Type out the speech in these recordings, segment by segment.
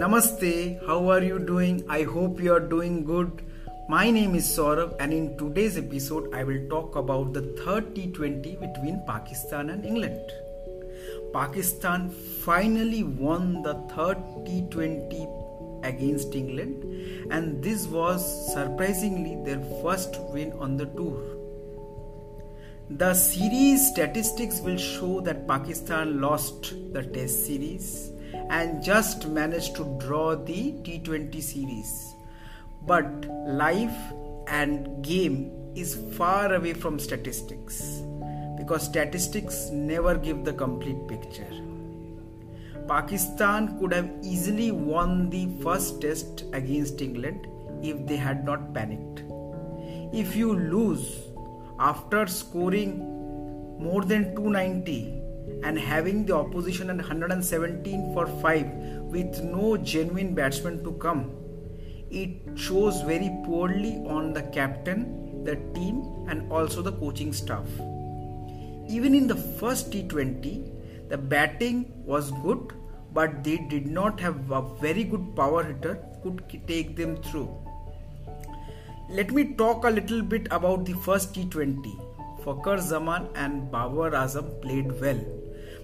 Namaste, how are you doing? I hope you are doing good. My name is Saurabh, and in today's episode, I will talk about the third T20 between Pakistan and England. Pakistan finally won the third T20 against England, and this was surprisingly their first win on the tour. The series statistics will show that Pakistan lost the Test series and just managed to draw the T20 series. But life and game is far away from statistics because statistics never give the complete picture. Pakistan could have easily won the first test against England if they had not panicked. If you lose after scoring more than 290 and having the opposition at 117 for 5 with no genuine batsman to come, it shows very poorly on the captain, the team, and also the coaching staff. Even in the first T20, the batting was good, but they did not have a very good power hitter could take them through. Let me talk a little bit about the first T20. Fakhar Zaman and Babar Azam played well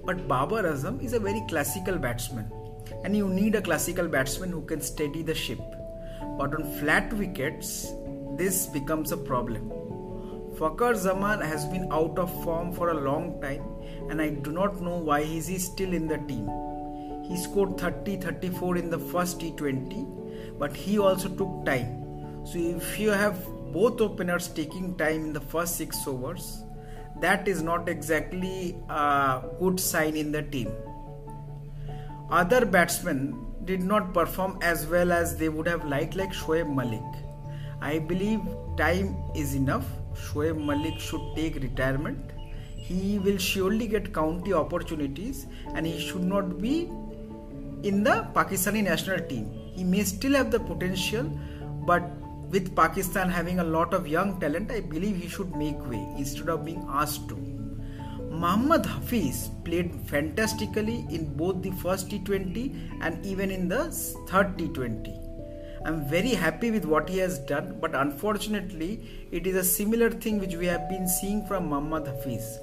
but Babar Azam is a very classical batsman, and you need a classical batsman who can steady the ship. But on flat wickets, this becomes a problem. Fakhar Zaman has been out of form for a long time, and I do not know why he is still in the team. He scored 30 34 in the first T20, but he also took time. So, if you have both openers taking time in the first six overs, that is not exactly a good sign in the team. Other batsmen did not perform as well as they would have liked, like Shoaib Malik. I believe time is enough. Shoaib Malik should take retirement. He will surely get county opportunities and he should not be in the Pakistani national team. He may still have the potential, but with Pakistan having a lot of young talent, I believe he should make way instead of being asked to. Mohammad Hafiz played fantastically in both the first T20 and even in the third T20. I'm very happy with what he has done, but unfortunately, it is a similar thing which we have been seeing from Mohammad Hafiz.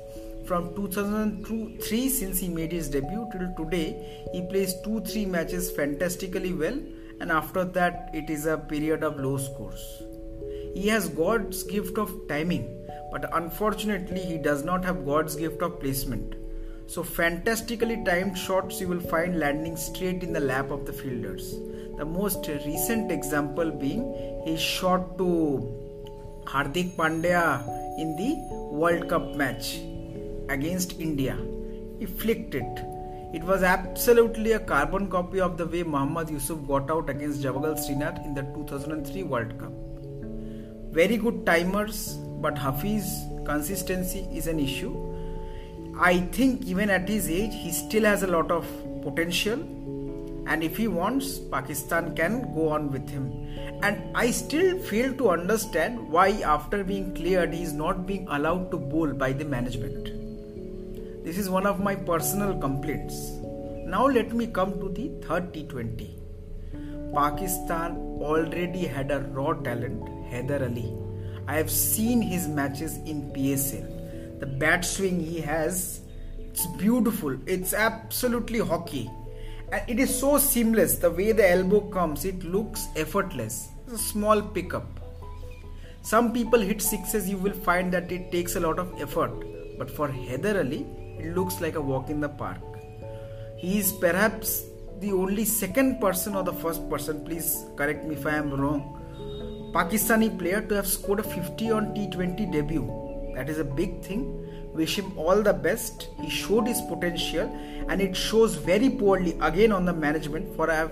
From 2003, since he made his debut till today, he plays 2 3 matches fantastically well and after that it is a period of low scores. He has God's gift of timing, but unfortunately he does not have God's gift of placement. So fantastically timed shots you will find landing straight in the lap of the fielders. The most recent example being his shot to Hardik Pandya in the World Cup match against India. He flicked it it was absolutely a carbon copy of the way Mohammad Yusuf got out against Javagal Srinath in the 2003 World Cup. Very good timers, but Hafiz consistency is an issue. I think even at his age, he still has a lot of potential, and if he wants, Pakistan can go on with him. And I still fail to understand why, after being cleared, he is not being allowed to bowl by the management. This is one of my personal complaints. Now let me come to the third T20. Pakistan already had a raw talent, Haider Ali. I have seen his matches in PSL. The bat swing he has, it's beautiful. It's absolutely hockey. And it is so seamless. The way the elbow comes, it looks effortless. It's a small pickup. Some people hit sixes, you will find that it takes a lot of effort. But for Haider Ali, it looks like a walk in the park. He is perhaps the only second person or the first person, please correct me if I am wrong, Pakistani player to have scored a 50 on T20 debut. That is a big thing. Wish him all the best. He showed his potential and it shows very poorly again on the management for have,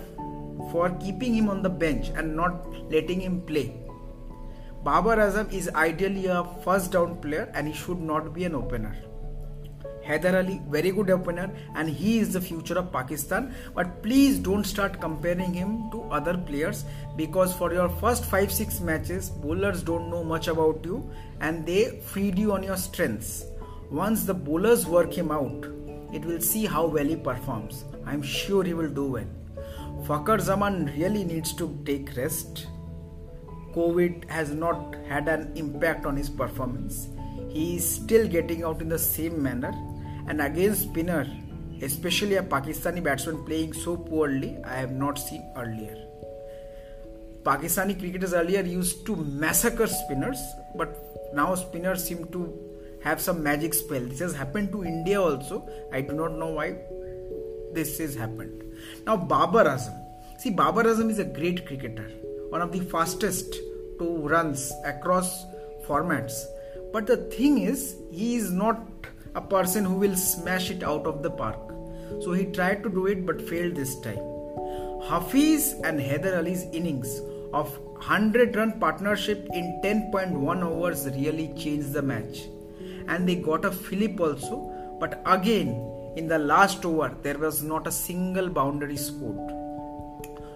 for keeping him on the bench and not letting him play. Babar Azam is ideally a first down player and he should not be an opener. Haider Ali, very good opener, and he is the future of Pakistan. But please don't start comparing him to other players because for your first 5 6 matches, bowlers don't know much about you and they feed you on your strengths. Once the bowlers work him out, it will see how well he performs. I'm sure he will do well. Fakhar Zaman really needs to take rest. COVID has not had an impact on his performance. He is still getting out in the same manner, and against spinner, especially a Pakistani batsman playing so poorly, I have not seen earlier. Pakistani cricketers earlier used to massacre spinners, but now spinners seem to have some magic spell. This has happened to India also. I do not know why this has happened. Now, Babar Azam. See, Babar Azam is a great cricketer, one of the fastest to runs across formats. But the thing is, he is not a person who will smash it out of the park. So he tried to do it but failed this time. Hafiz and Haider Ali's innings of 100 run partnership in 10.1 overs really changed the match. And they got a flip also, but again, in the last over, there was not a single boundary scored.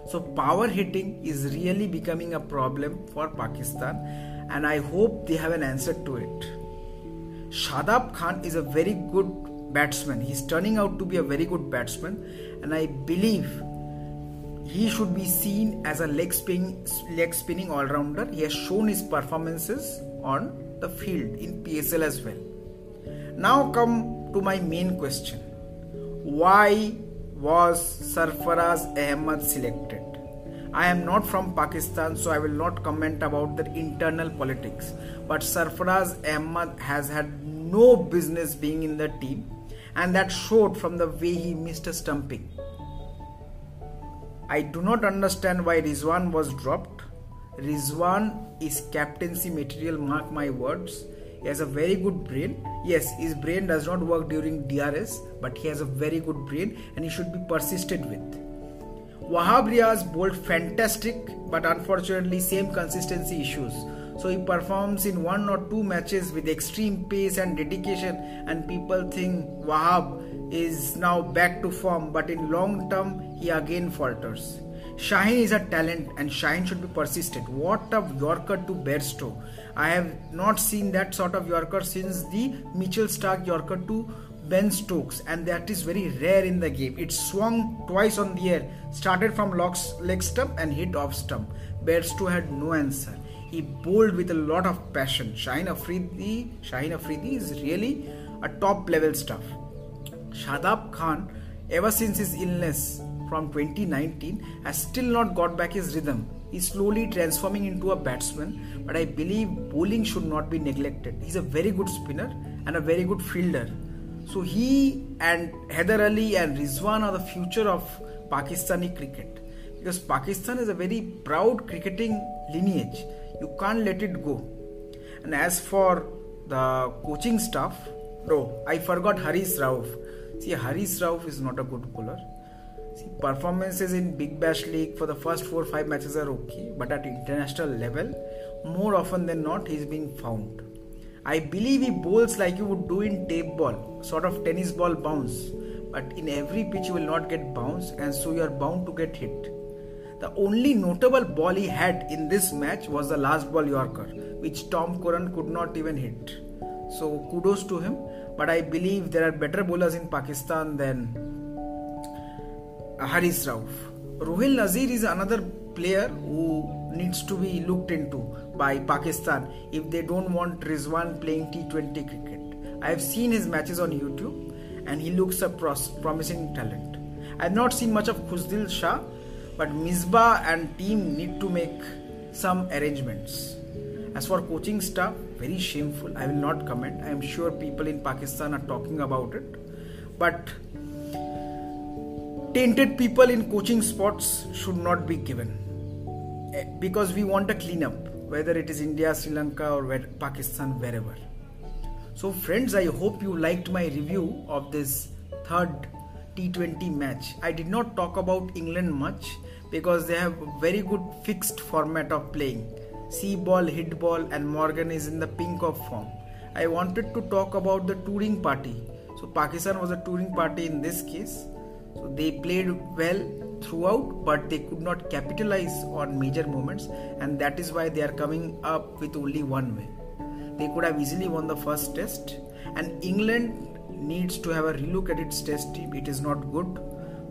So, power hitting is really becoming a problem for Pakistan, and I hope they have an answer to it. Shadab Khan is a very good batsman. He's turning out to be a very good batsman, and I believe he should be seen as a leg spinning, leg spinning all rounder. He has shown his performances on the field in PSL as well. Now, come to my main question Why was Sarfaraz Ahmad selected? I am not from Pakistan, so I will not comment about the internal politics. But Sarfaraz Ahmad has had no business being in the team, and that showed from the way he missed a stumping. I do not understand why Rizwan was dropped. Rizwan is captaincy material, mark my words. He has a very good brain. Yes, his brain does not work during DRS, but he has a very good brain and he should be persisted with. Wahab Riaz bowled fantastic, but unfortunately, same consistency issues. So he performs in one or two matches with extreme pace and dedication, and people think Wahab is now back to form, but in long term, he again falters. Shaheen is a talent and Shaheen should be persistent. What a Yorker to Bairstow. I have not seen that sort of Yorker since the Mitchell Starc Yorker to Ben Stokes, and that is very rare in the game. It swung twice on the air, started from locks leg stump and hit off stump. Bairstow had no answer. He bowled with a lot of passion. Shaheen Afridi, Shaheen Afridi is really a top level stuff. Shadab Khan, ever since his illness from 2019, has still not got back his rhythm. He's slowly transforming into a batsman, but I believe bowling should not be neglected. He's a very good spinner and a very good fielder. So he and Haider Ali and Rizwan are the future of Pakistani cricket because Pakistan is a very proud cricketing lineage. You can't let it go. And as for the coaching staff, no, I forgot Haris Rauf. See, Haris Rauf is not a good bowler. See, performances in Big Bash League for the first four five matches are okay, but at international level, more often than not, he's being found. I believe he bowls like you would do in tape ball, sort of tennis ball bounce. But in every pitch, you will not get bounce, and so you are bound to get hit. The only notable ball he had in this match was the last ball Yorker, which Tom Curran could not even hit. So kudos to him. But I believe there are better bowlers in Pakistan than Haris Rauf. Rohail Nazir is another player who needs to be looked into by Pakistan if they don't want Rizwan playing T20 cricket. I have seen his matches on YouTube and he looks a pros- promising talent. I have not seen much of Khushdil Shah, but Misbah and team need to make some arrangements. As for coaching staff, very shameful. I will not comment. I am sure people in Pakistan are talking about it. But tainted people in coaching spots should not be given because we want a cleanup, whether it is India, Sri Lanka, or Pakistan, wherever. So, friends, I hope you liked my review of this third T20 match. I did not talk about England much because they have very good fixed format of playing see ball, hit ball, and Morgan is in the pink of form. I wanted to talk about the touring party. So Pakistan was a touring party in this case. So they played well throughout, but they could not capitalize on major moments, and that is why they are coming up with only one win. They could have easily won the first test, and England needs to have a relook at its test team. It is not good.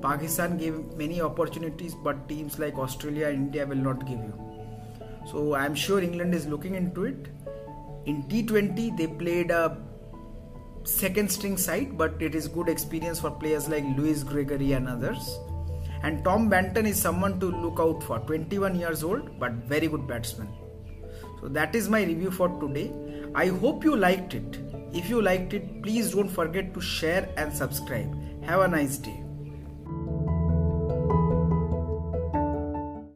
Pakistan gave many opportunities, but teams like Australia and India will not give you. So I'm sure England is looking into it. In T20, they played a second string side, but it is good experience for players like Lewis Gregory and others. And Tom Banton is someone to look out for. 21 years old, but very good batsman. So that is my review for today. I hope you liked it. If you liked it, please don't forget to share and subscribe. Have a nice day.